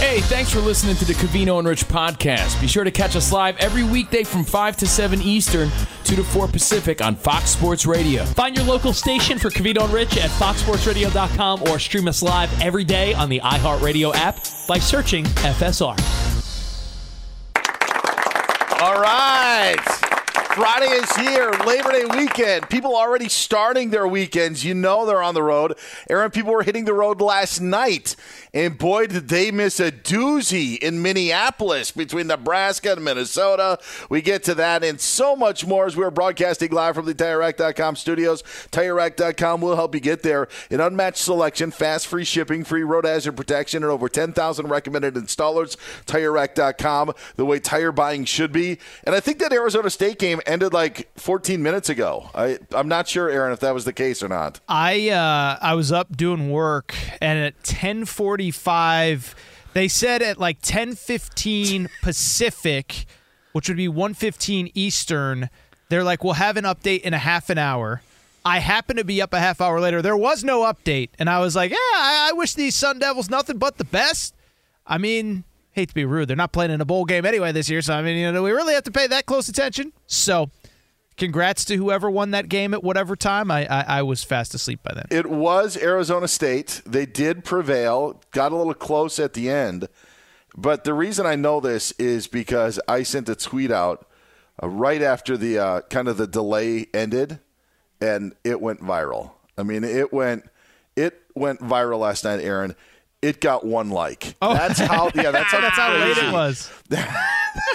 Hey, thanks for listening to the Covino and Rich podcast. Be sure to catch us live every weekday from 5 to 7 Eastern, 2 to 4 Pacific on Fox Sports Radio. Find your local station for Covino and Rich at foxsportsradio.com or stream us live every day on the iHeartRadio app by searching FSR. All right. Friday is here, Labor Day weekend. People already starting their weekends. You know they're on the road. Aaron, people were hitting the road last night. And boy, did they miss a doozy in Minneapolis between Nebraska and Minnesota. We get to that and so much more as we're broadcasting live from the TireRack.com studios. TireRack.com will help you get there. An unmatched selection, fast free shipping, free road hazard protection, and over 10,000 recommended installers. TireRack.com, the way tire buying should be. And I think that Arizona State game ended like 14 minutes ago. I, I'm not sure, Aaron, if that was the case or not. I uh, I was up doing work, and at 10:45, they said at like 10:15 Pacific, which would be 1:15 Eastern, they're like, "We'll have an update in a half an hour." I happened to be up a half hour later. There was no update, and I was like, "Yeah, I, I wish these Sun Devils nothing but the best." I mean, hate to be rude, they're not playing in a bowl game anyway this year, so I mean, you know, we really have to pay that close attention? So, congrats to whoever won that game at whatever time. I, I, I was fast asleep by then. It was Arizona State. They did prevail, got a little close at the end. But the reason I know this is because I sent a tweet out uh, right after the uh, kind of the delay ended, and it went viral. I mean, it went it went viral last night, Aaron. It got one like. Oh. That's how. Yeah, that's how, That's how late it was. that-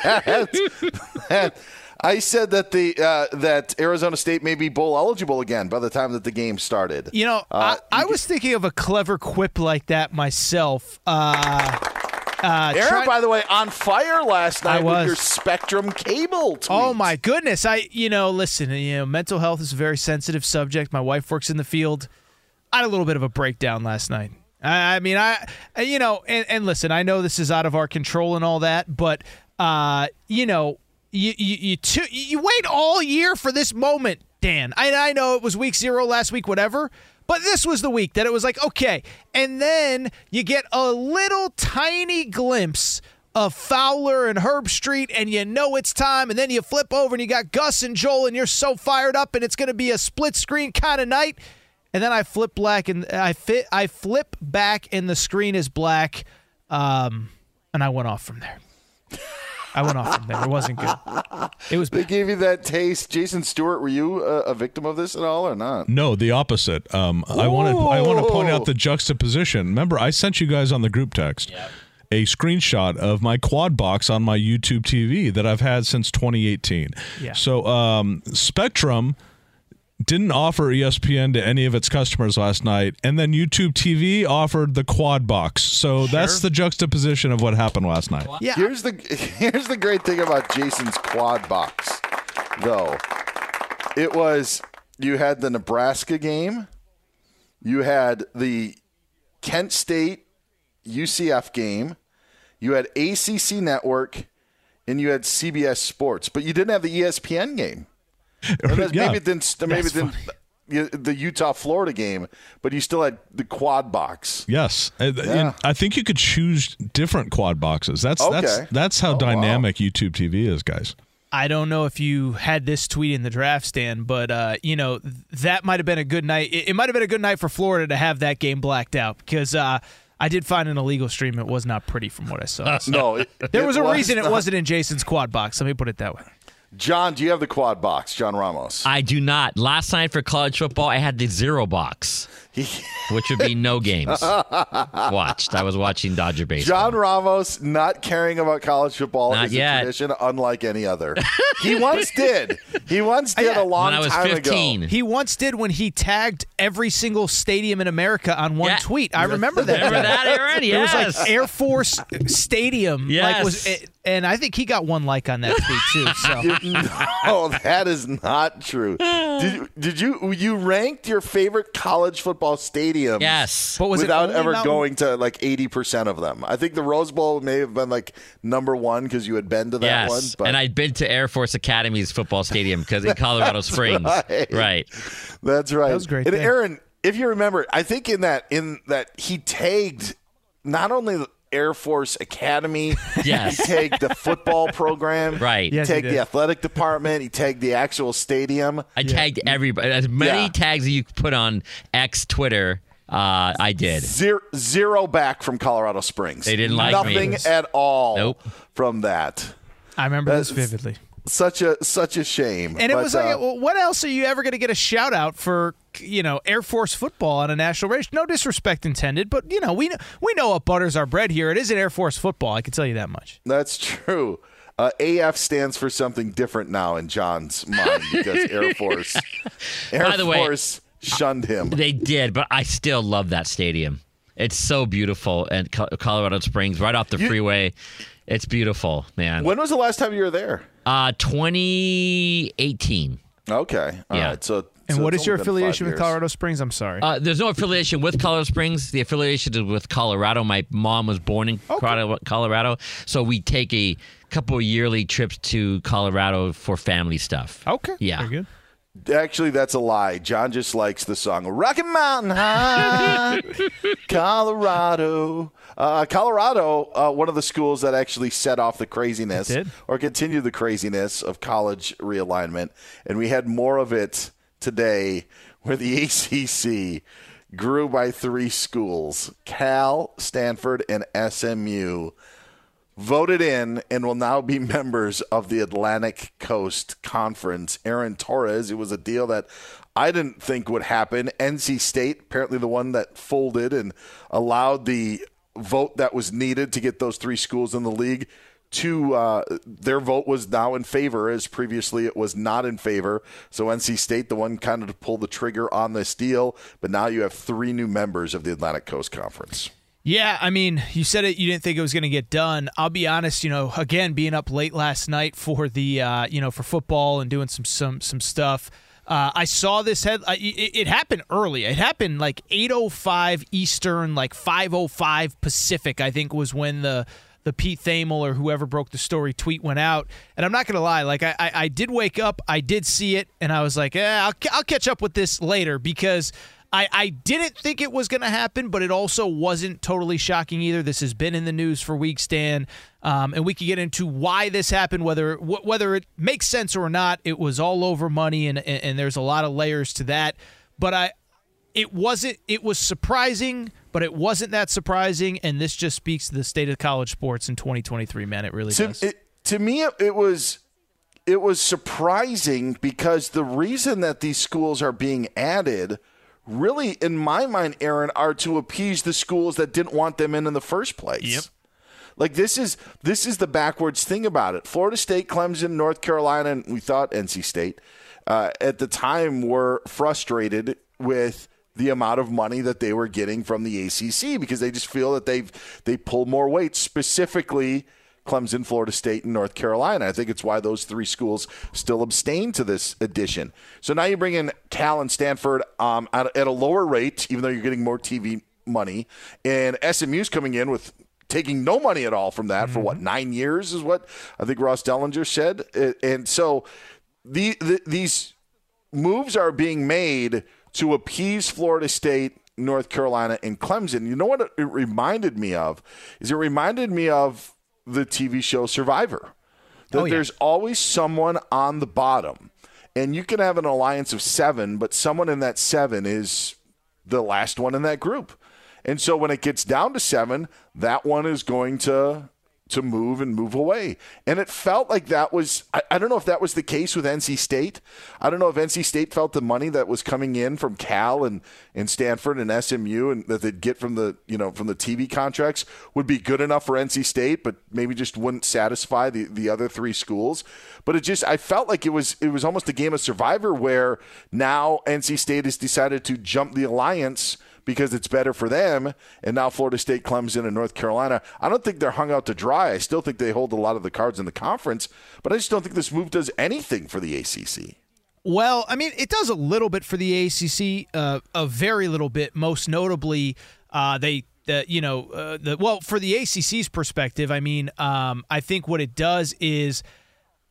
I said that the uh, that Arizona State may be bowl eligible again by the time that the game started. You know, Uh, I, I was thinking of a clever quip like that myself. Uh, uh, Aaron, try- by the way, on fire last night with your Spectrum cable. Tweet. Oh my goodness! I, you know, listen, you know, mental health is a very sensitive subject. My wife works in the field. I had a little bit of a breakdown last night. I, I mean, I, you know, and, and listen, I know this is out of our control and all that, but, uh, you know, you you you, you wait all year for this moment, Dan. I, I know it was week zero last week, whatever. But this was the week that it was like, okay. And then you get a little tiny glimpse of Fowler and Herbstreit, and you know it's time. And then you flip over and you got Gus and Joel, and you're so fired up, and it's going to be a split screen kind of night. And then I flip black, and I fit, I flip back, and the screen is black, um, and I went off from there. I went off from there. It wasn't good. It was. They gave you that taste, Jason Stewart. Were you a, a victim of this at all, or not? No, the opposite. Um, I want to I want to point out the juxtaposition. Remember, I sent you guys on the group text a screenshot of my quad box on my YouTube TV that I've had since 2018. Yeah. So um, Spectrum didn't offer ESPN to any of its customers last night, and then YouTube TV offered the quad box. So that's the juxtaposition of what happened last night. Yeah. Here's the here's the great thing about Jason's quad box, though. It was you had the Nebraska game, you had the Kent State UCF game, you had ACC Network, and you had CBS Sports, but you didn't have the ESPN game. Or Yeah. Maybe it didn't. Maybe it didn't. y- the Utah Florida game, but you still had the quad box. Yes, And- and Yeah. I think you could choose different quad boxes. That's that's Okay. that's how dynamic YouTube TV is, guys. I don't know if you had this tweet in the draft stand, but uh, you know that might have been a good night. It, it might have been a good night for Florida to have that game blacked out because uh, I did find an illegal stream. It was not pretty from what I saw. So No, it- there it was a was reason not. it wasn't in Jason's quad box. Let me put it that way. John, do you have the quad box? John Ramos. I do not. Last night for college football, I had the zero box, which would be no games watched. I was watching Dodger baseball. John Ramos not caring about college football Not is yet. a tradition unlike any other. he once did. He once did a long time ago. He once did when he tagged every single stadium in America on one tweet. I remember that. Remember that, Aaron? It was like Air Force Stadium. Like was, Yes. And I think he got one like on that tweet too. So no, that is not true. Did you, did you you ranked your favorite college football stadiums? Yes. But was it without ever Mountain- going to like eighty percent of them. I think the Rose Bowl may have been like number one because you had been to that yes, one. But and I'd been to Air Force Academy's football stadium because in Colorado That's Springs, right. right? That's right. That was great And thing. Aaron, if you remember, I think in that in that he tagged not only the Air Force Academy, Yes. he tagged the football program, Right. He Yes, he tagged the athletic department. He tagged the actual stadium. I tagged everybody. As many Yeah. tags that you put on X Twitter, uh, I did. Zero, zero back from Colorado Springs. They didn't like me. nothing at all. Nope. from that. I remember this vividly. Such a such a shame. And it But, was like, uh, what else are you ever going to get a shout out for? You know, Air Force football on a national race. No disrespect intended, but you know, we know, we know what butters our bread here. It isn't Air Force football. I can tell you that much. That's true. Uh, AF stands for something different now in John's mind because Air Force, Air By the way- Force shunned him. They did, but I still love that stadium. It's so beautiful, and Colorado Springs, right off the freeway. It's beautiful, man. When was the last time you were there? Uh, 2018. Okay, all Yeah. right. So, And so what it's is your only been five affiliation with. Colorado Springs? I'm sorry. Uh, there's no affiliation with Colorado Springs. The affiliation is with Colorado. My mom was born in Colorado, Colorado, so we take a couple of yearly trips to Colorado for family stuff. Okay, Yeah. very good. Actually, that's a lie. John just likes the song "Rocky Mountain High," Colorado. Uh, Colorado, uh, one of the schools that actually set off the craziness or continued the craziness of college realignment, and we had more of it today, where the ACC grew by three schools: Cal, Stanford, and SMU voted in and will now be members of the Atlantic Coast Conference. Aaron Torres, it was a deal that I didn't think would happen. NC State, apparently the one that folded and allowed the vote that was needed to get those three schools in the league. To uh, their vote was now in favor, as previously it was not in favor. So NC State, the one kind of to pull the trigger on this deal, but now you have three new members of the Atlantic Coast Conference. Yeah, I mean, you said it. You didn't think it was going to get done. I'll be honest. You know, again, being up late last night for the, uh, you know, for football and doing some some some stuff. Uh, I saw this head. I, it, it happened early. It happened like 8:05 Eastern, like 5:05 Pacific. I think was when the the Pete Thamel or whoever broke the story tweet went out. And I'm not gonna lie, like I, I, I did wake up, I did see it, and I was like, eh, I'll, I'll catch up with this later because. I, I didn't think it was going to happen, but it also wasn't totally shocking either. This has been in the news for weeks, Dan, um, and we could get into why this happened, whether wh- whether it makes sense or not. It was all over money, and, and and there's a lot of layers to that. But I, it wasn't. It was surprising, but it wasn't that surprising, and this just speaks to the state of college sports in 2023. Man, it really to, does. it, to me it, it was it was surprising because the reason that these schools are being added really in my mind aaron are to appease the schools that didn't want them in in the first place Yep. like this is this is the backwards thing about it florida state clemson north carolina and we thought nc state uh, at the time were frustrated with the amount of money that they were getting from the ACC because they just feel that they've they pull more weight specifically Clemson, Florida State, and North Carolina. I think it's why those three schools still abstain to this addition. So now you bring in Cal and Stanford um, at, at a lower rate, even though you're getting more TV money, and SMU's coming in with taking no money at all from that for what nine years is what I think Ross Dellenger said, and so the, the these moves are being made to appease Florida State, North Carolina, and Clemson. You know what it reminded me of? Is it reminded me of the TV show Survivor. That Oh, yeah. there's always someone on the bottom. And you can have an alliance of seven, but someone in that seven is the last one in that group. And so when it gets down to seven, that one is going to to move and move away. And it felt like that was I, I don't know if that was the case with NC State. I don't know if NC State felt the money that was coming in from Cal and, and Stanford and SMU and that they'd get from the you know from the TV contracts would be good enough for NC State, but maybe just wouldn't satisfy the, the other three schools. But it just I felt like it was it was almost a game of survivor where now NC State has decided to jump the alliance because it's better for them. And now Florida State, Clemson, and North Carolina. I don't think they're hung out to dry. I still think they hold a lot of the cards in the conference, but I just don't think this move does anything for the ACC. Well, I mean, it does a little bit for the ACC, uh, a very little bit. Most notably, uh, they, uh, you know, uh, the well for the ACC's perspective. I mean, um, I think what it does is,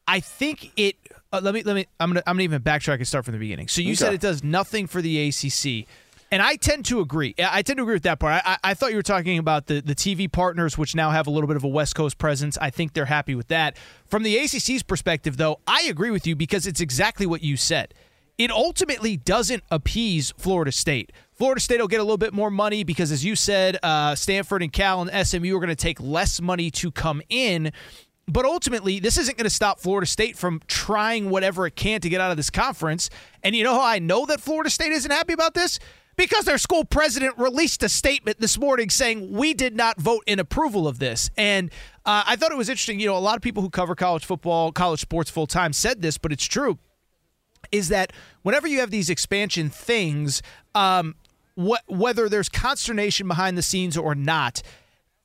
I think it. Uh, let me let me. I'm gonna I'm gonna even backtrack and start from the beginning. So you said it does nothing for the ACC. And I tend to agree. I tend to agree with that part. I, I I thought you were talking about the, the TV partners, which now have a little bit of a West Coast presence. I think they're happy with that. From the ACC's perspective, though, I agree with you because it's exactly what you said. It ultimately doesn't appease Florida State. Florida State will get a little bit more money because, as you said, uh, Stanford and Cal and SMU are going to take less money to come in. But ultimately, this isn't going to stop Florida State from trying whatever it can to get out of this conference. And you know how I know that Florida State isn't happy about this? Because their school president released a statement this morning saying, We did not vote in approval of this. And uh, I thought it was interesting. You know, a lot of people who cover college football, college sports full time said this, but it's true is that whenever you have these expansion things, um, wh- whether there's consternation behind the scenes or not,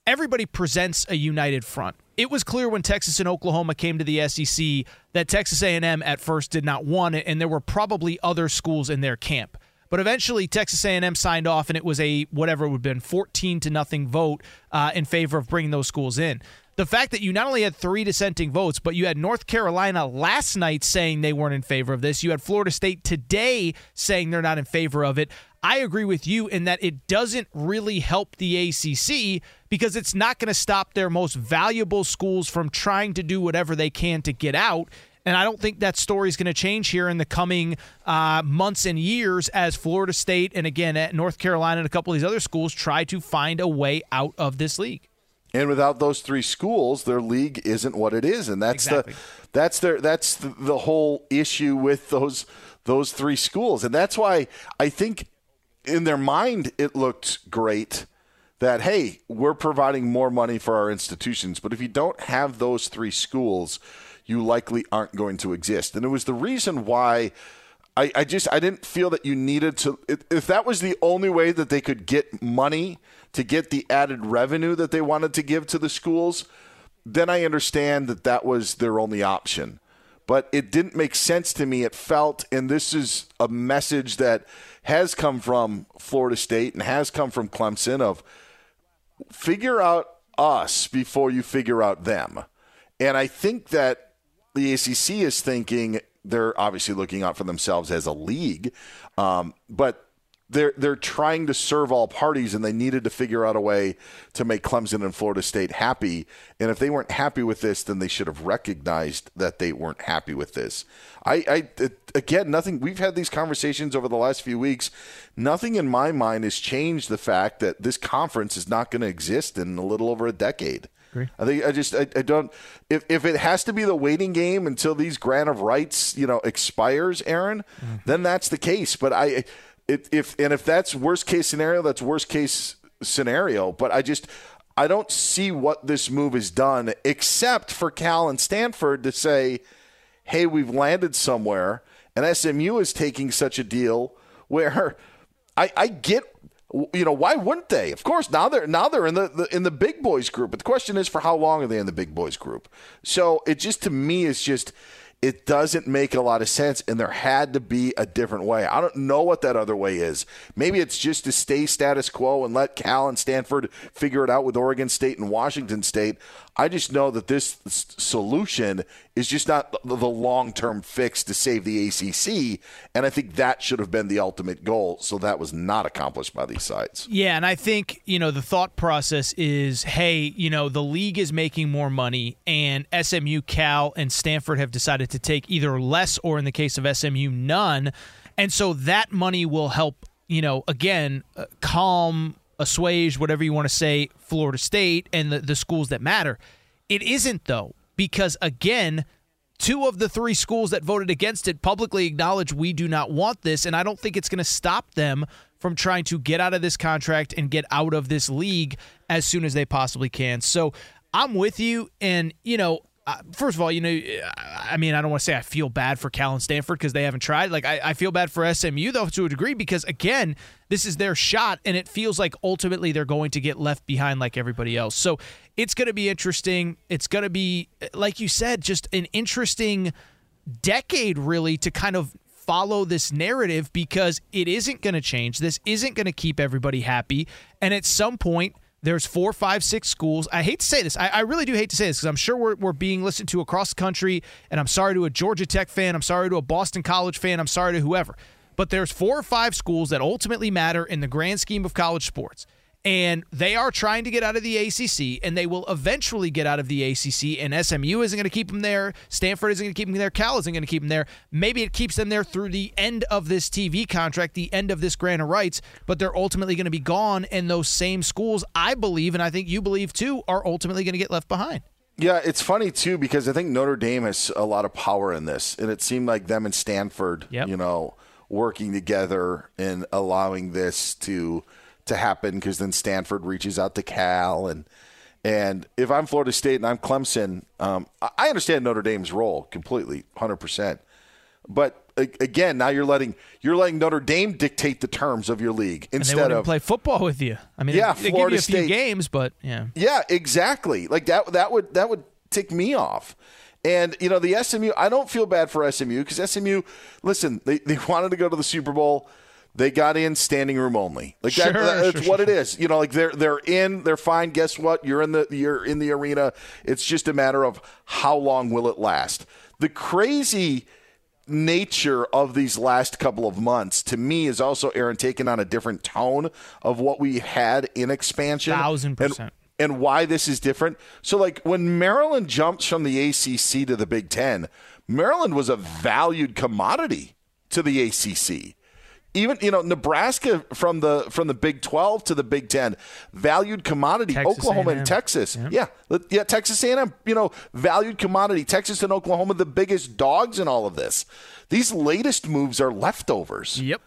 everybody presents a united front. It was clear when Texas and Oklahoma came to the SEC that Texas A&M at first did not want it, and there were probably other schools in their camp. But eventually, Texas A&M signed off, and it was a whatever it would have been 14 to nothing vote uh, in favor of bringing those schools in. The fact that you not only had three dissenting votes, but you had North Carolina last night saying they weren't in favor of this. You had Florida State today saying they're not in favor of it. I agree with you in that it doesn't really help the ACC because it's not going to stop their most valuable schools from trying to do whatever they can to get out. And I don't think that story is going to change here in the coming uh, months and years as Florida State and again at North Carolina and a couple of these other schools try to find a way out of this league. And without those three schools, their league isn't what it is, and that's Exactly. the that's their that's the, the whole issue with those those three schools, and that's why I think in their mind it looked great that hey, we're providing more money for our institutions, but if you don't have those three schools, you likely aren't going to exist, and it was the reason why. I, I just I didn't feel that you needed to if, that was the only way that they could get money to get the added revenue that they wanted to give to the schools, then I understand that that was their only option. But it didn't make sense to me. It felt, and this is a message that has come from Florida State and has come from Clemson of figure out us before you figure out them. And I think that the ACC is thinking they're obviously looking out for themselves as a league, um, but they're they're trying to serve all parties, and they needed to figure out a way to make Clemson and Florida State happy. And if they weren't happy with this, then they should have recognized that they weren't happy with this. I, I again, nothing. We've had these conversations over the last few weeks. Nothing in my mind has changed the fact that this conference is not going to exist in a little over a decade. I think I just I, I don't if if it has to be the waiting game until these grant of rights you know expires, Aaron, mm-hmm. then that's the case. But I it, if and if that's worst case scenario, that's worst case scenario. But I just I don't see what this move has done except for Cal and Stanford to say, hey, we've landed somewhere, and SMU is taking such a deal where I, I get you know why wouldn't they of course now they're now they're in the, the in the big boys group but the question is for how long are they in the big boys group so it just to me is just it doesn't make a lot of sense and there had to be a different way. I don't know what that other way is. Maybe it's just to stay status quo and let Cal and Stanford figure it out with Oregon State and Washington State. I just know that this solution is just not the long term fix to save the ACC. And I think that should have been the ultimate goal. So that was not accomplished by these sides. Yeah. And I think, you know, the thought process is hey, you know, the league is making more money, and SMU, Cal, and Stanford have decided to take either less or, in the case of SMU, none. And so that money will help, you know, again, uh, calm assuage, whatever you want to say, Florida State and the, the schools that matter. It isn't, though, because again, two of the three schools that voted against it publicly acknowledge we do not want this, and I don't think it's going to stop them from trying to get out of this contract and get out of this league as soon as they possibly can. So I'm with you, and you know, first of all, you know, I mean, I don't want to say I feel bad for Cal and Stanford because they haven't tried. Like, I, I, feel bad for SMU, though, to a degree, because, again, this is their shot, and it feels like ultimately they're going to get left behind like everybody else. So it's going to be interesting. It's going to be, like you said, just an interesting decade, really, to kind of follow this narrative because it isn't going to change. This isn't going to keep everybody happy. And at some point, there's four, five, six schools. I hate to say this. I, I really do hate to say this because I'm sure we're, we're being listened to across the country. And I'm sorry to a Georgia Tech fan. I'm sorry to a Boston College fan. I'm sorry to whoever. But there's four or five schools that ultimately matter in the grand scheme of college sports and they are trying to get out of the ACC, and they will eventually get out of the ACC. And SMU isn't going to keep them there. Stanford isn't going to keep them there. Cal isn't going to keep them there. Maybe it keeps them there through the end of this TV contract, the end of this grant of rights, but they're ultimately going to be gone. And those same schools, I believe, and I think you believe too, are ultimately going to get left behind. Yeah, it's funny too because I think Notre Dame has a lot of power in this, and it seemed like them and Stanford, yep. you know, working together and allowing this to to happen because then Stanford reaches out to Cal and and if I'm Florida State and I'm Clemson, um, I understand Notre Dame's role completely, hundred percent. But again, now you're letting you're letting Notre Dame dictate the terms of your league instead of play football with you. I mean, yeah, they, they give you a State, few games, but yeah, yeah, exactly. Like that that would that would tick me off. And you know the SMU, I don't feel bad for SMU because SMU, listen, they, they wanted to go to the Super Bowl. They got in standing room only. Like that, sure, that's sure, what sure. it is. You know, like they're they're in, they're fine. Guess what? You're in the you're in the arena. It's just a matter of how long will it last. The crazy nature of these last couple of months to me is also Aaron taking on a different tone of what we had in expansion. Thousand percent. And, and why this is different. So, like when Maryland jumps from the ACC to the Big Ten, Maryland was a valued commodity to the ACC even you know Nebraska from the from the Big 12 to the Big 10 valued commodity Texas Oklahoma A&M. and Texas. Yeah. Yeah Texas A&M you know valued commodity. Texas and Oklahoma the biggest dogs in all of this. These latest moves are leftovers. Yep.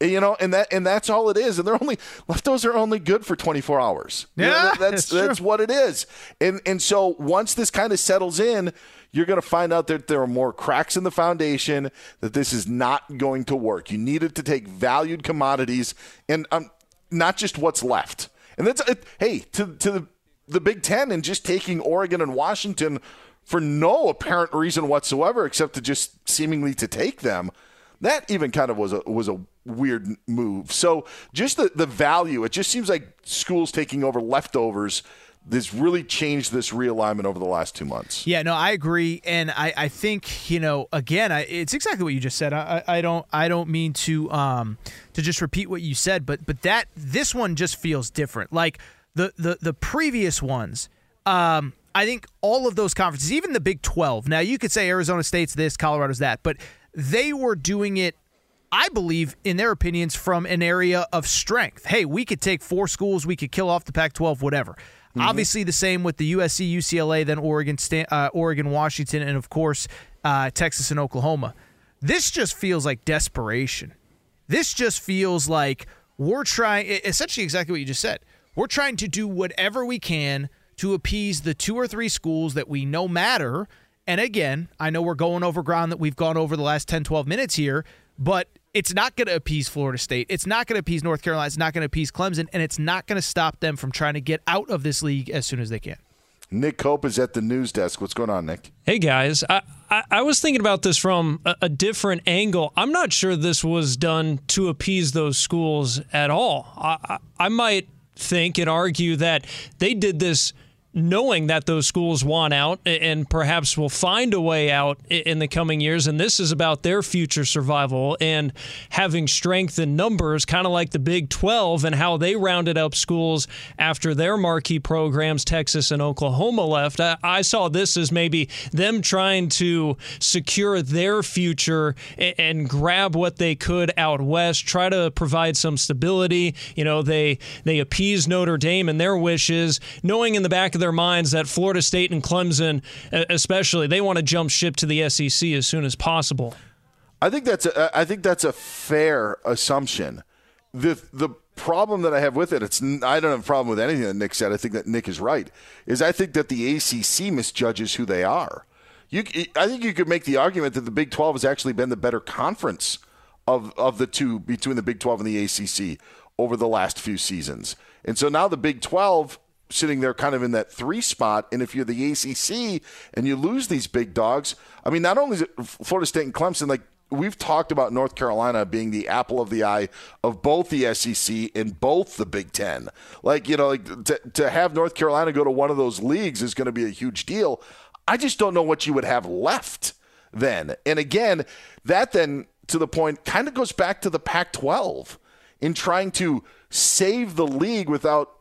You know and that and that's all it is. And they're only leftovers are only good for 24 hours. Yeah you know, that's that's what it is. And and so once this kind of settles in you're going to find out that there are more cracks in the foundation, that this is not going to work. You needed to take valued commodities and um, not just what's left. And that's, it, hey, to, to the, the Big Ten and just taking Oregon and Washington for no apparent reason whatsoever except to just seemingly to take them. That even kind of was a was a weird move. So just the, the value, it just seems like schools taking over leftovers this really changed this realignment over the last two months. Yeah, no, I agree, and I, I think you know again, I, it's exactly what you just said. I, I don't I don't mean to um to just repeat what you said, but but that this one just feels different. Like the the the previous ones, um, I think all of those conferences, even the Big Twelve. Now you could say Arizona State's this, Colorado's that, but they were doing it I believe, in their opinions, from an area of strength. Hey, we could take four schools, we could kill off the Pac 12, whatever. Mm-hmm. Obviously, the same with the USC, UCLA, then Oregon, uh, Oregon, Washington, and of course uh, Texas and Oklahoma. This just feels like desperation. This just feels like we're trying, essentially, exactly what you just said. We're trying to do whatever we can to appease the two or three schools that we know matter. And again, I know we're going over ground that we've gone over the last 10, 12 minutes here, but it's not going to appease Florida State. It's not going to appease North Carolina. It's not going to appease Clemson, and it's not going to stop them from trying to get out of this league as soon as they can. Nick Cope is at the news desk. What's going on, Nick? Hey guys, I, I, I was thinking about this from a, a, different angle. I'm not sure this was done to appease those schools at all. I, I, I might think and argue that they did this knowing that those schools want out and perhaps will find a way out in the coming years. And this is about their future survival and having strength in numbers, kind of like the Big 12 and how they rounded up schools after their marquee programs, Texas and Oklahoma, left. I saw this as maybe them trying to secure their future and grab what they could out west, try to provide some stability. You know, they, they appease Notre Dame and their wishes, knowing in the back of their their minds that Florida State and Clemson, especially, they want to jump ship to the SEC as soon as possible. I think that's a, uh, I think that's a fair assumption. The the problem that I have with it, it's I don't have a problem with anything that Nick said. I think that Nick is right. Is I think that the ACC misjudges who they are. You, I think you could make the argument that the Big 12 has actually been the better conference of of the two between the Big 12 and the ACC over the last few seasons. And so now the Big 12 sitting there kind of in that three spot. And if you're the ACC and you lose these big dogs, I mean, not only is it Florida State and Clemson, like we've talked about North Carolina being the apple of the eye of both the SEC and both the Big Ten. Like, you know, like to, to have North Carolina go to one of those leagues is going to be a huge deal. I just don't know what you would have left then. And again, that then to the point kind of goes back to the Pac 12 in trying to save the league without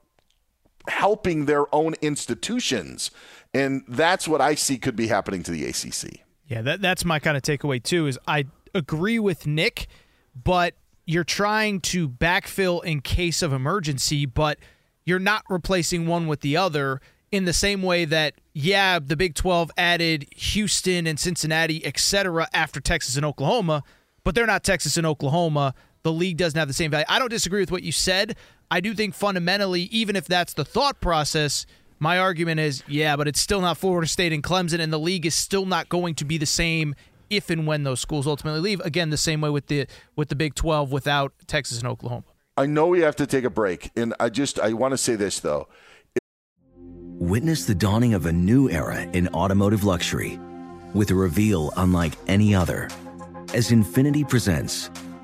helping their own institutions. And that's what I see could be happening to the ACC. Yeah, that, that's my kind of takeaway too. Is I agree with Nick, but you're trying to backfill in case of emergency, but you're not replacing one with the other in the same way that yeah, the Big 12 added Houston and Cincinnati, etc. after Texas and Oklahoma, but they're not Texas and Oklahoma. The league doesn't have the same value. I don't disagree with what you said, I do think fundamentally, even if that's the thought process, my argument is, yeah, but it's still not Florida State and Clemson, and the league is still not going to be the same if and when those schools ultimately leave. Again, the same way with the with the Big Twelve without Texas and Oklahoma. I know we have to take a break, and I just I want to say this though. Witness the dawning of a new era in automotive luxury, with a reveal unlike any other, as Infiniti presents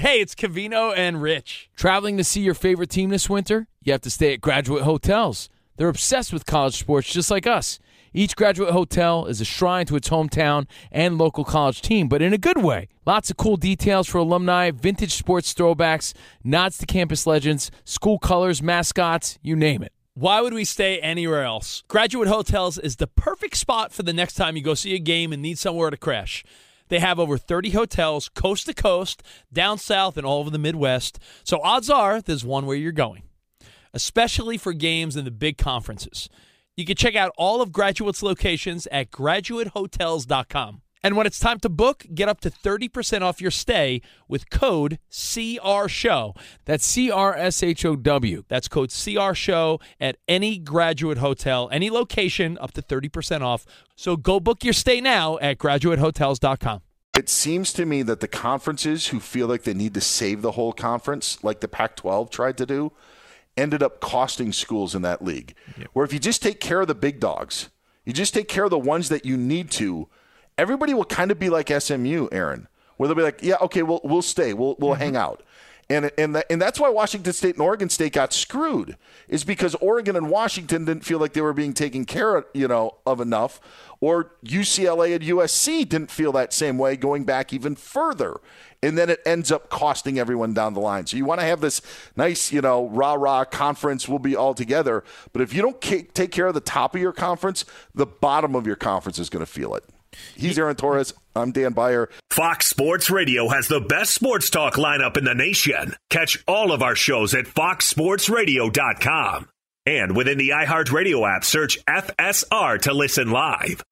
Hey, it's Covino and Rich. Traveling to see your favorite team this winter? You have to stay at Graduate Hotels. They're obsessed with college sports just like us. Each graduate hotel is a shrine to its hometown and local college team, but in a good way. Lots of cool details for alumni, vintage sports throwbacks, nods to campus legends, school colors, mascots, you name it. Why would we stay anywhere else? Graduate Hotels is the perfect spot for the next time you go see a game and need somewhere to crash. They have over 30 hotels coast to coast, down south, and all over the Midwest. So odds are there's one where you're going, especially for games in the big conferences. You can check out all of Graduate's locations at graduatehotels.com. And when it's time to book, get up to 30% off your stay with code CRSHOW. That's C R S H O W. That's code CRSHOW at any graduate hotel, any location, up to 30% off. So go book your stay now at graduatehotels.com. It seems to me that the conferences who feel like they need to save the whole conference, like the Pac 12 tried to do, ended up costing schools in that league. Where if you just take care of the big dogs, you just take care of the ones that you need to, everybody will kind of be like SMU, Aaron, where they'll be like, yeah, okay, we'll, we'll stay, we'll, we'll mm-hmm. hang out. And, and, that, and that's why Washington State and Oregon State got screwed, is because Oregon and Washington didn't feel like they were being taken care of, you know, of enough, or UCLA and USC didn't feel that same way going back even further. And then it ends up costing everyone down the line. So you want to have this nice, you know, rah rah conference, we'll be all together. But if you don't take care of the top of your conference, the bottom of your conference is going to feel it. He's Aaron Torres. I'm Dan Beyer. Fox Sports Radio has the best sports talk lineup in the nation. Catch all of our shows at foxsportsradio.com. And within the iHeartRadio app, search FSR to listen live.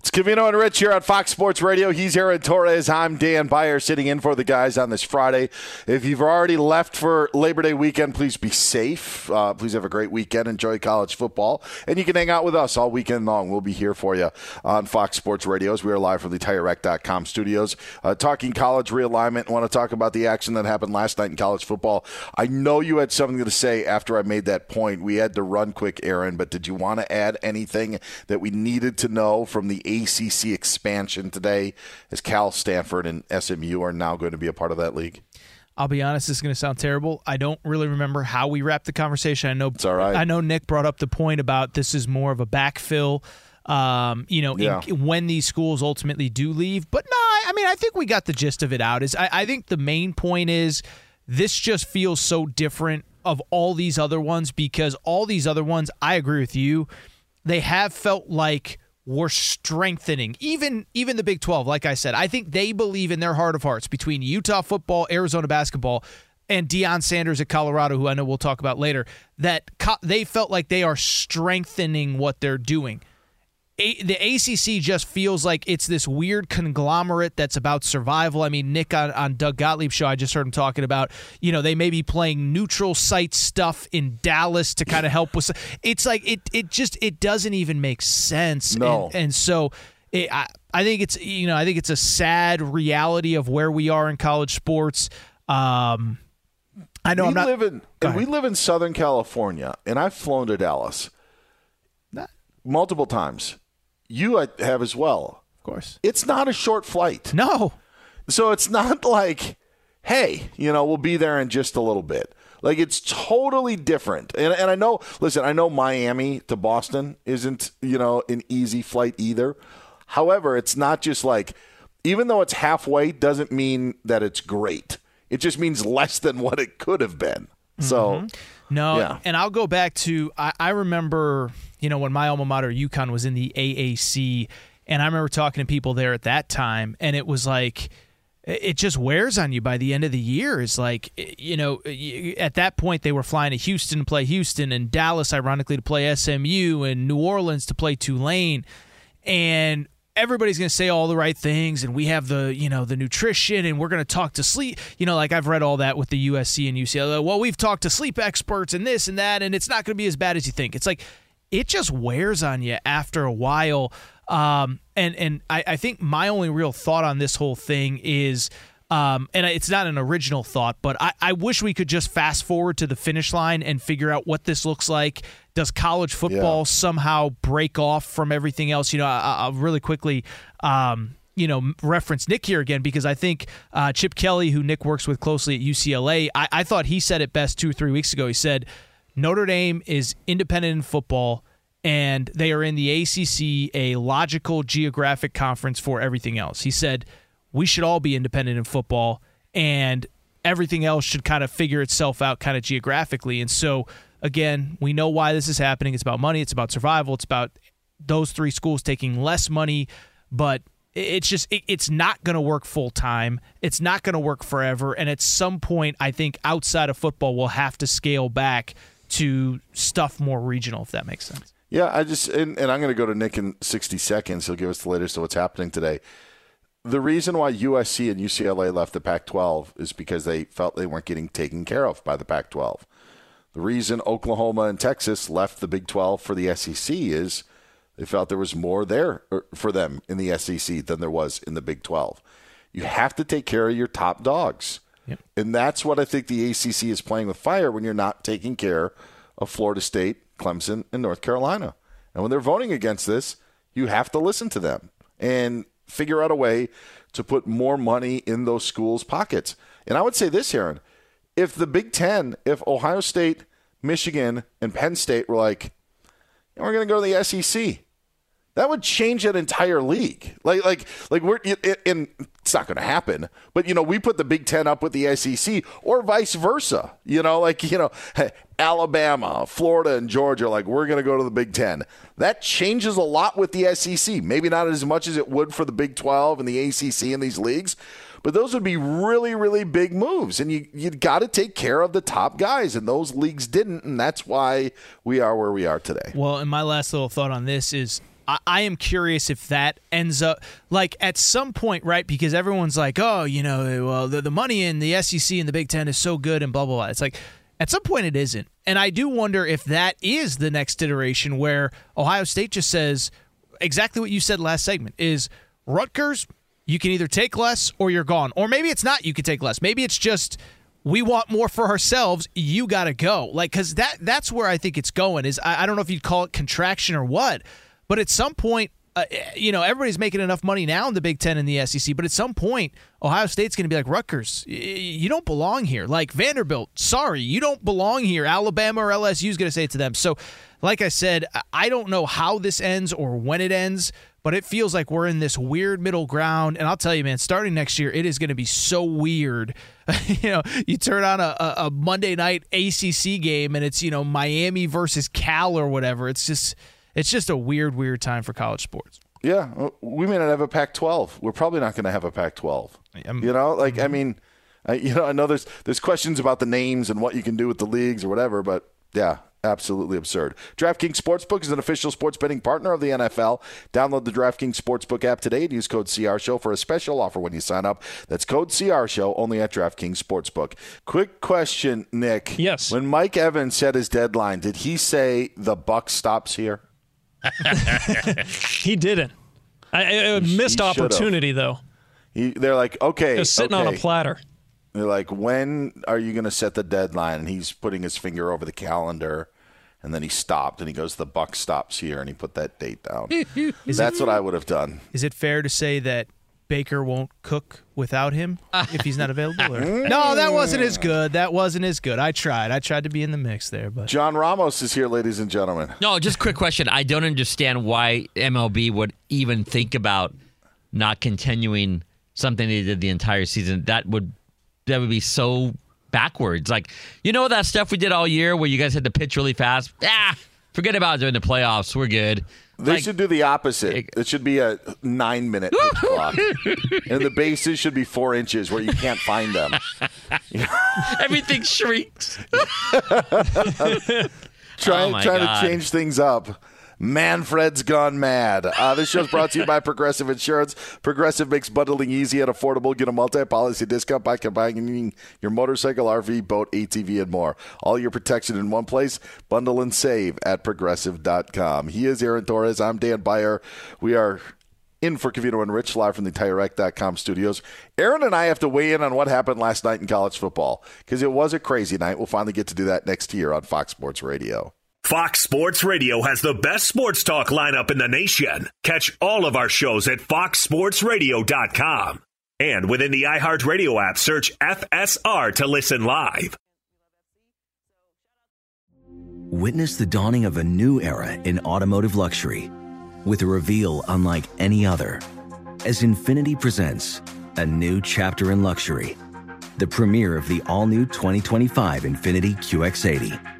It's Covino and Rich here on Fox Sports Radio. He's Aaron Torres. I'm Dan Beyer sitting in for the guys on this Friday. If you've already left for Labor Day weekend, please be safe. Uh, please have a great weekend. Enjoy college football. And you can hang out with us all weekend long. We'll be here for you on Fox Sports Radio as we are live from the TireRack.com studios. Uh, talking college realignment. Want to talk about the action that happened last night in college football. I know you had something to say after I made that point. We had to run quick, Aaron, but did you want to add anything that we needed to know from the ACC expansion today as Cal, Stanford, and SMU are now going to be a part of that league? I'll be honest, this is going to sound terrible. I don't really remember how we wrapped the conversation. I know it's all right. I know Nick brought up the point about this is more of a backfill. Um, you know, Yeah. in, when these schools ultimately do leave, but no, I I mean, I think we got the gist of it out. Is I, I think the main point is this just feels so different of all these other ones because all these other ones, I agree with you, they have felt like we're strengthening. Even even the Big 12 like I said I think they believe in their heart of hearts between Utah football Arizona basketball and Deion Sanders at Colorado who I know we'll talk about later that co- they felt like they are strengthening what they're doing a- the ACC just feels like it's this weird conglomerate that's about survival. I mean, Nick on, on Doug Gottlieb's show, I just heard him talking about, you know, they may be playing neutral site stuff in Dallas to kind of help with. It's like it it just it doesn't even make sense. No. and, and so. It, I, I think it's you know I think it's a sad reality of where we are in college sports. Um, I know we I'm not. live in and we live in Southern California, and I've flown to Dallas multiple times. You have as well. Of course. It's not a short flight. No. So it's not like, hey, you know, we'll be there in just a little bit. Like it's totally different. And and I know, listen, I know Miami to Boston isn't, you know, an easy flight either. However, it's not just like even though it's halfway doesn't mean that it's great. It just means less than what it could have been. So mm-hmm. No, Yeah. and I'll go back to I, I remember, you know, when my alma mater UConn was in the AAC, and I remember talking to people there at that time, and it was like it it just wears on you by the end of the year. It's like you know, at that point they were flying to Houston to play Houston, and Dallas, ironically, to play SMU, and New Orleans to play Tulane, and everybody's going to say all the right things and we have the you know the nutrition and we're going to talk to sleep you know like i've read all that with the usc and ucla well we've talked to sleep experts and this and that and it's not going to be as bad as you think. It's like it just wears on you after a while. Um, and and I, I think my only real thought on this whole thing is um, and it's not an original thought, but I, I wish we could just fast forward to the finish line and figure out what this looks like. Does college football somehow break off from everything else? You know, I, I'll really quickly. Um, you know, reference Nick here again because I think uh, Chip Kelly, who Nick works with closely at UCLA, I, I thought he said it best two or three weeks ago. He said Notre Dame is independent in football and they are in the ACC, a logical geographic conference for everything else. He said we should all be independent in football and everything else should kind of figure itself out kind of geographically. And so, again, we know why this is happening. It's about money, it's about survival, it's about those three schools taking less money, but it's just it, it's not going to work full time. It's not going to work forever. And at some point, I think outside of football, we'll have to scale back to stuff more regional, if that makes sense. Yeah, I just and, and I'm going to go to Nick in 60 seconds. He'll give us the latest of what's happening today. The reason why USC and UCLA left the Pac-12 is because they felt they weren't getting taken care of by the Pac-12. The reason Oklahoma and Texas left the Big 12 for the SEC is they felt there was more there er, for them in the SEC than there was in the Big 12. You have to take care of your top dogs. Yep. And that's what I think the ACC is playing with fire when you're not taking care of Florida State, Clemson, and North Carolina. And when they're voting against this, you have to listen to them and figure out a way to put more money in those schools' pockets. And I would say this, Aaron, if the Big Ten, if Ohio State, Michigan, and Penn State were like, we're going to go to the SEC, that would change that entire league. Like, like, like we're in. It's not going to happen, but you know, we put the Big Ten up with the SEC, or vice versa. You know, like you know, Alabama, Florida, and Georgia, like we're going to go to the Big Ten. That changes a lot with the SEC. Maybe not as much as it would for the Big Twelve and the ACC in these leagues, but those would be really, really big moves. And you you got to take care of the top guys, and those leagues didn't, and that's why we are where we are today. Well, and my last little thought on this is I, I am curious if that ends up like at some point, right? Because everyone's like, oh, you know, well, the, the money in the SEC and the Big Ten is so good and blah, blah, blah. It's like, at some point, it isn't. And I do wonder if that is the next iteration where Ohio State just says exactly what you said last segment is Rutgers, you can either take less or you're gone. Or maybe it's not you can take less. Maybe it's just we want more for ourselves. You got to go. Like, because that, that's where I think it's going is I, I don't know if you'd call it contraction or what, but at some point, uh, you know, everybody's making enough money now in the Big Ten and the SEC, but at some point, Ohio State's going to be like Rutgers. You don't belong here. Like Vanderbilt, sorry, you don't belong here. Alabama or LSU is going to say it to them. So, like I said, I don't know how this ends or when it ends, but it feels like we're in this weird middle ground. And I'll tell you, man, starting next year, it is going to be so weird. you know, you turn on a, a Monday night ACC game and it's, you know, Miami versus Cal or whatever. It's just it's just a weird, weird time for college sports. Yeah, we may not have a Pac-12. We're probably not going to have a Pac-12. Um, you know, like I mm-hmm. mean, I, you know, I know there's there's questions about the names and what you can do with the leagues or whatever, but yeah, absolutely absurd. DraftKings Sportsbook is an official sports betting partner of the NFL. Download the DraftKings Sportsbook app today and use code CR Show for a special offer when you sign up. That's code CR Show only at DraftKings Sportsbook. Quick question, Nick. Yes. When Mike Evans set his deadline, did he say the buck stops here? he didn't. I, I missed he opportunity though. He, they're like, okay, Just sitting okay. on a platter. They're like, when are you going to set the deadline? And he's putting his finger over the calendar, and then he stopped, and he goes, the buck stops here, and he put that date down. That's what I would have done. Is it fair to say that Baker won't cook without him if he's not available? Or? no, that wasn't as good. That wasn't as good. I tried. I tried to be in the mix there, but John Ramos is here, ladies and gentlemen. No, just quick question. I don't understand why MLB would even think about not continuing something they did the entire season. That would that would be so backwards. Like you know that stuff we did all year where you guys had to pitch really fast. Ah, forget about it during the playoffs. We're good. They Like- should do the opposite. It should be a nine minute clock. And the bases should be four inches where you can't find them. Everything shrieks. trying Oh, trying to change things up. Manfred's gone mad. Uh, this show's brought to you by Progressive Insurance. Progressive makes bundling easy and affordable. Get a multi-policy discount by combining your motorcycle, RV, boat, ATV, and more. All your protection in one place. Bundle and save at progressive.com. He is Aaron Torres. I'm Dan Beyer. We are in for Covino and Rich live from the TireRack.com studios. Aaron and I have to weigh in on what happened last night in college football because it was a crazy night. We'll finally get to do that next year on Fox Sports Radio. Fox Sports Radio has the best sports talk lineup in the nation. Catch all of our shows at foxsportsradio.com. And within the iHeartRadio app, search FSR to listen live. Witness the dawning of a new era in automotive luxury with a reveal unlike any other as Infiniti presents a new chapter in luxury, the premiere of the all new 2025 Infiniti QX80.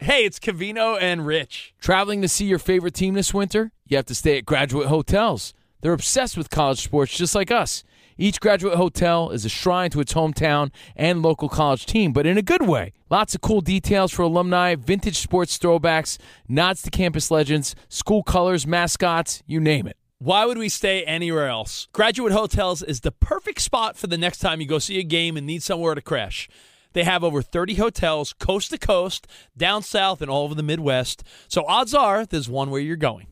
Hey, it's Covino and Rich. Traveling to see your favorite team this winter? You have to stay at Graduate Hotels. They're obsessed with college sports just like us. Each graduate hotel is a shrine to its hometown and local college team, but in a good way. Lots of cool details for alumni, vintage sports throwbacks, nods to campus legends, school colors, mascots, you name it. Why would we stay anywhere else? Graduate Hotels is the perfect spot for the next time you go see a game and need somewhere to crash. They have over 30 hotels coast to coast, down south, and all over the Midwest. So odds are there's one where you're going,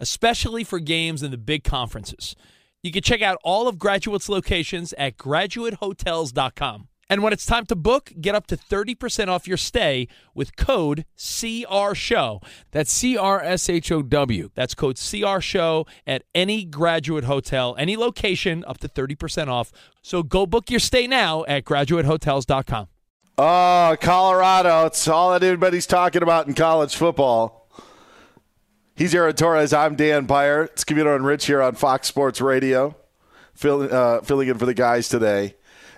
especially for games in the big conferences. You can check out all of Graduate's locations at graduatehotels.com. And when it's time to book, get up to 30% off your stay with code CRSHOW. That's C R S H O W. That's code CRSHOW at any graduate hotel, any location, up to 30% off. So go book your stay now at graduatehotels.com. Oh, Colorado. It's all that everybody's talking about in college football. He's Aaron Torres. I'm Dan Beyer. It's Covino and Rich here on Fox Sports Radio, fill, uh, filling in for the guys today.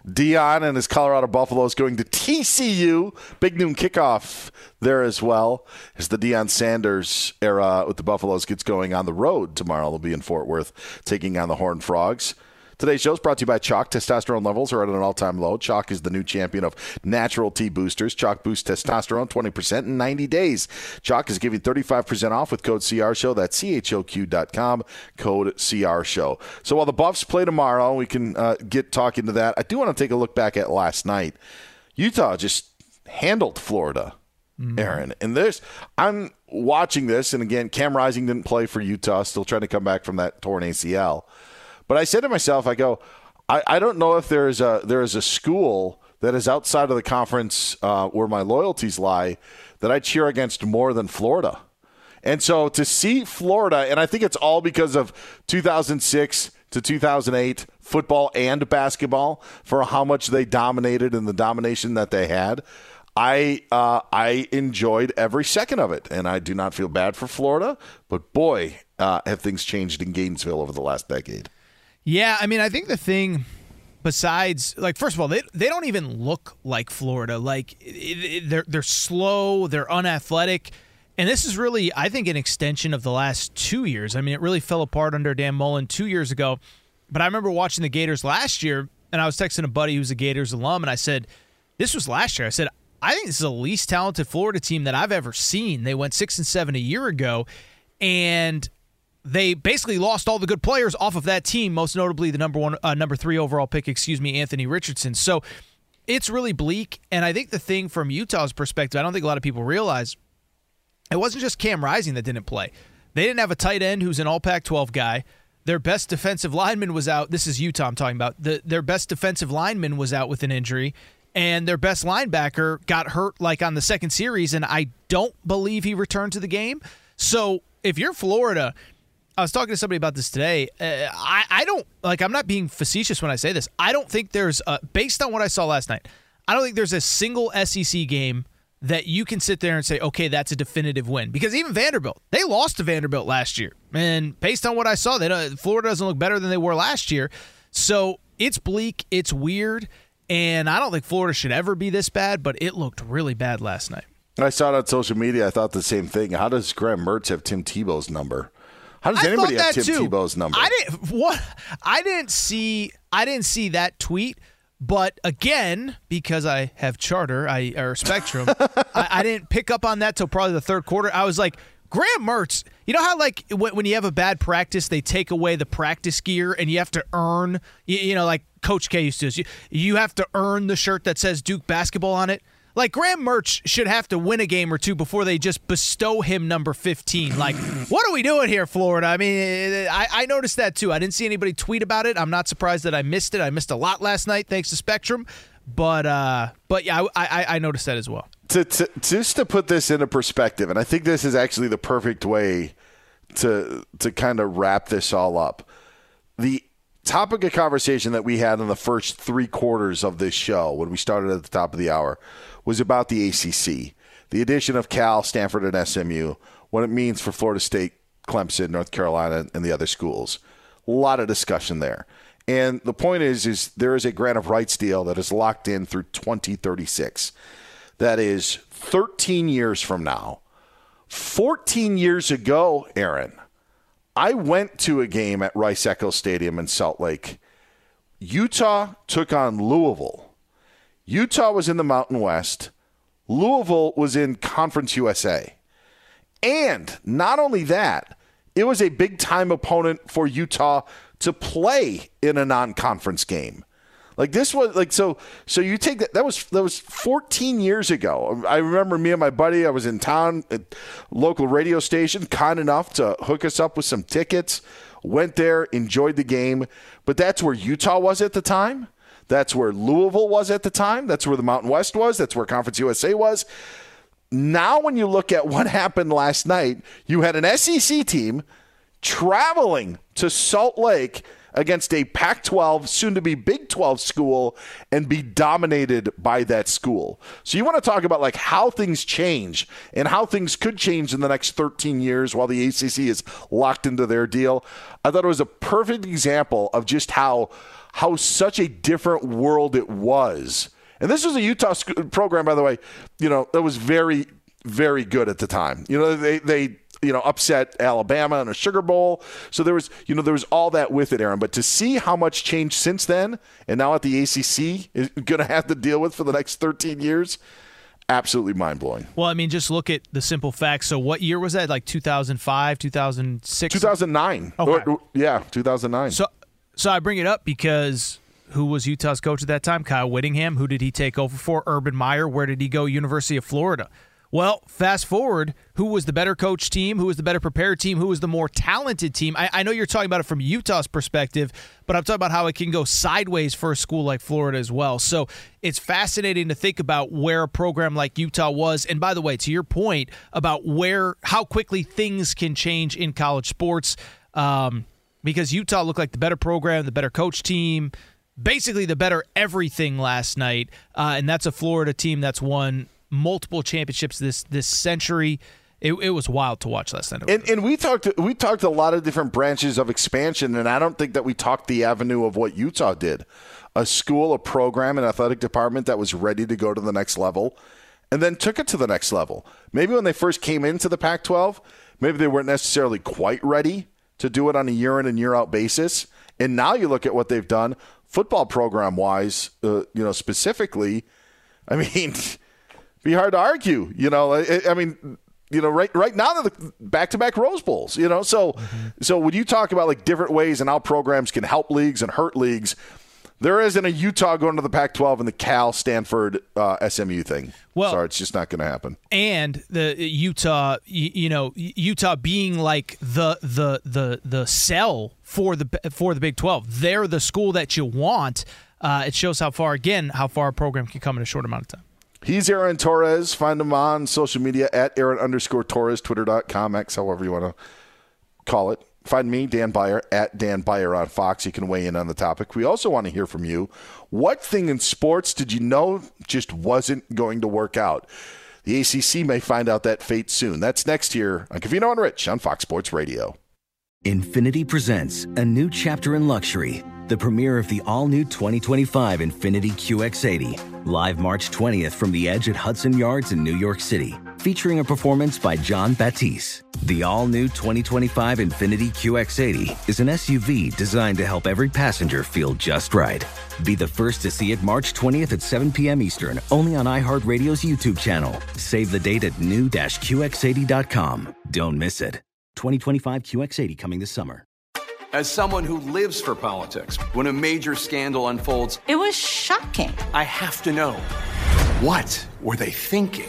Deion and his Colorado Buffaloes going to TCU. Big noon kickoff there as well as the Deion Sanders era with the Buffaloes gets going on the road tomorrow. They'll be in Fort Worth taking on the Horned Frogs. Today's show is brought to you by Choq. Testosterone levels are at an all time low. Choq is the new champion of natural T boosters. Choq boosts testosterone 20% in 90 days. Choq is giving 35% off with code CR Show. That's CHOQ.com, code CR Show. So while the Buffs play tomorrow, we can uh, get talking to that. I do want to take a look back at last night. Utah just handled Florida. Aaron. And there's, I'm watching this, and again, Cam Rising didn't play for Utah, still trying to come back from that torn ACL. But I said to myself, I go, I, I don't know if there is a there is a school that is outside of the conference uh, where my loyalties lie that I cheer against more than Florida. And so to see Florida, and I think it's all because of 2006 to 2008 football and basketball for how much they dominated and the domination that they had. I uh, I enjoyed every second of it, and I do not feel bad for Florida. But boy, uh, have things changed in Gainesville over the last decade. Yeah, I mean, I think the thing besides like first of all, they they don't even look like Florida. Like it, it, they're they're slow, they're unathletic. And this is really, I think, an extension of the last two years. I mean, it really fell apart under Dan Mullen two years ago. But I remember watching the Gators last year, and I was texting a buddy who's a Gators alum, and I said, This was last year. I said, I think this is the least talented Florida team that I've ever seen. They went six and seven a year ago, and they basically lost all the good players off of that team, most notably the number one, uh, number three overall pick, excuse me, Anthony Richardson. So it's really bleak. And I think the thing from Utah's perspective, I don't think a lot of people realize it wasn't just Cam Rising that didn't play. They didn't have a tight end who's an all Pac 12 guy. Their best defensive lineman was out. This is Utah I'm talking about. The, their best defensive lineman was out with an injury, and their best linebacker got hurt like on the second series, and I don't believe he returned to the game. So if you're Florida, I was talking to somebody about this today. Uh, I I don't like. I'm not being facetious when I say this. I don't think there's uh, based on what I saw last night. I don't think there's a single SEC game that you can sit there and say, okay, that's a definitive win. Because even Vanderbilt, they lost to Vanderbilt last year, and based on what I saw, that Florida doesn't look better than they were last year. So it's bleak, it's weird, and I don't think Florida should ever be this bad. But it looked really bad last night. I saw it on social media. I thought the same thing. How does Graham Mertz have Tim Tebow's number? How does I anybody have Tim too. Tebow's number? I didn't what I didn't see I didn't see that tweet. But again, because I have Charter, I or Spectrum, I, I didn't pick up on that till probably the third quarter. I was like, Graham Mertz. You know how like when, when you have a bad practice, they take away the practice gear, and you have to earn. You, you know, like Coach K used to. You, you have to earn the shirt that says Duke basketball on it. Like Graham Mertz should have to win a game or two before they just bestow him number 15. Like, what are we doing here, Florida? I mean, I, I noticed that too. I didn't see anybody tweet about it. I'm not surprised that I missed it. I missed a lot last night thanks to Spectrum. But uh, but yeah, I, I, I noticed that as well. to, to just to put this into perspective, and I think this is actually the perfect way to to kind of wrap this all up. The topic of conversation that we had in the first three quarters of this show when we started at the top of the hour was about the ACC, the addition of Cal, Stanford, and SMU, what it means for Florida State, Clemson, North Carolina, and the other schools. A lot of discussion there. And the point is, is there is a grant of rights deal that is locked in through 2036. That is 13 years from now. 14 years ago, Aaron, I went to a game at Rice-Eccles Stadium in Salt Lake. Utah took on Louisville. Utah was in the Mountain West. Louisville was in Conference USA. And not only that, it was a big time opponent for Utah to play in a non conference game. Like this was like so so you take that that was that was 14 years ago. I remember me and my buddy I was in town at local radio station kind enough to hook us up with some tickets. Went there, enjoyed the game, but that's where Utah was at the time. That's where Louisville was at the time. That's where the Mountain West was. That's where Conference USA was. Now, when you look at what happened last night, you had an SEC team traveling to Salt Lake against a Pac 12, soon to be Big 12 school and be dominated by that school. So, you want to talk about like how things change and how things could change in the next 13 years while the ACC is locked into their deal. I thought it was a perfect example of just how how such a different world it was. And this was a Utah sc- program, by the way, you know, that was very, very good at the time. You know, they, they, you know, upset Alabama in a Sugar Bowl. So there was, you know, there was all that with it, Aaron. But to see how much changed since then, and now at the ACC is going to have to deal with for the next 13 years, absolutely mind blowing. Well, I mean, just look at the simple facts. So, what year was that? Like 2005, 2006? 2009. Okay. Or- yeah, 2009. So, so I bring it up because who was Utah's coach at that time? Kyle Whittingham. Who did he take over for? Urban Meyer. Where did he go? University of Florida. Well, fast forward, who was the better coach team? Who was the better prepared team? Who was the more talented team? I, I know you're talking about it from Utah's perspective, but I'm talking about how it can go sideways for a school like Florida as well. So it's fascinating to think about where a program like Utah was. And by the way, to your point about where how quickly things can change in college sports, um, because Utah looked like the better program, the better coach team, basically the better everything last night. Uh, and that's a Florida team that's won multiple championships this this century. It, it was wild to watch last night. And, and we talked we talked a lot of different branches of expansion, and I don't think that we talked the avenue of what Utah did. A school, a program, an athletic department that was ready to go to the next level, and then took it to the next level. Maybe when they first came into the Pac-12, maybe they weren't necessarily quite ready to do it on a year in and year out basis. And now you look at what they've done, football program wise, uh, you know, specifically. I mean, be hard to argue. You know, I, I mean, you know, right right now they're the back to back Rose Bowls. You know, so so when you talk about like different ways and how programs can help leagues and hurt leagues, there isn't a Utah going to the Pac-12 and the Cal Stanford uh, SMU thing. Well- sorry, it's just not going to happen. and the Utah, you, you know, Utah being like the the the the sell for the for the Big Twelve. They're the school that you want. Uh, it shows how far again how far a program can come in a short amount of time. He's Aaron Torres. Find him on social media at Aaron underscore Torres, twitter.com, X, however you want to call it. Find me, Dan Beyer, at Dan Beyer on Fox. You can weigh in on the topic. We also want to hear from you. What thing in sports did you know just wasn't going to work out? The ACC may find out that fate soon. That's next year on Covino and Rich on Fox Sports Radio. Infiniti presents a new chapter in luxury, the premiere of the all new 2025 Infiniti QX80, live March 20th from the edge at Hudson Yards in New York City, featuring a performance by Jon Batiste. The all new 2025 Infiniti QX80 is an SUV designed to help every passenger feel just right. Be the first to see it March 20th at 7 p.m. Eastern, only on iHeartRadio's YouTube channel. Save the date at new-QX80.com. Don't miss it. 2025 QX80 coming this summer. As someone who lives for politics, when a major scandal unfolds, it was shocking. I have to know what were they thinking?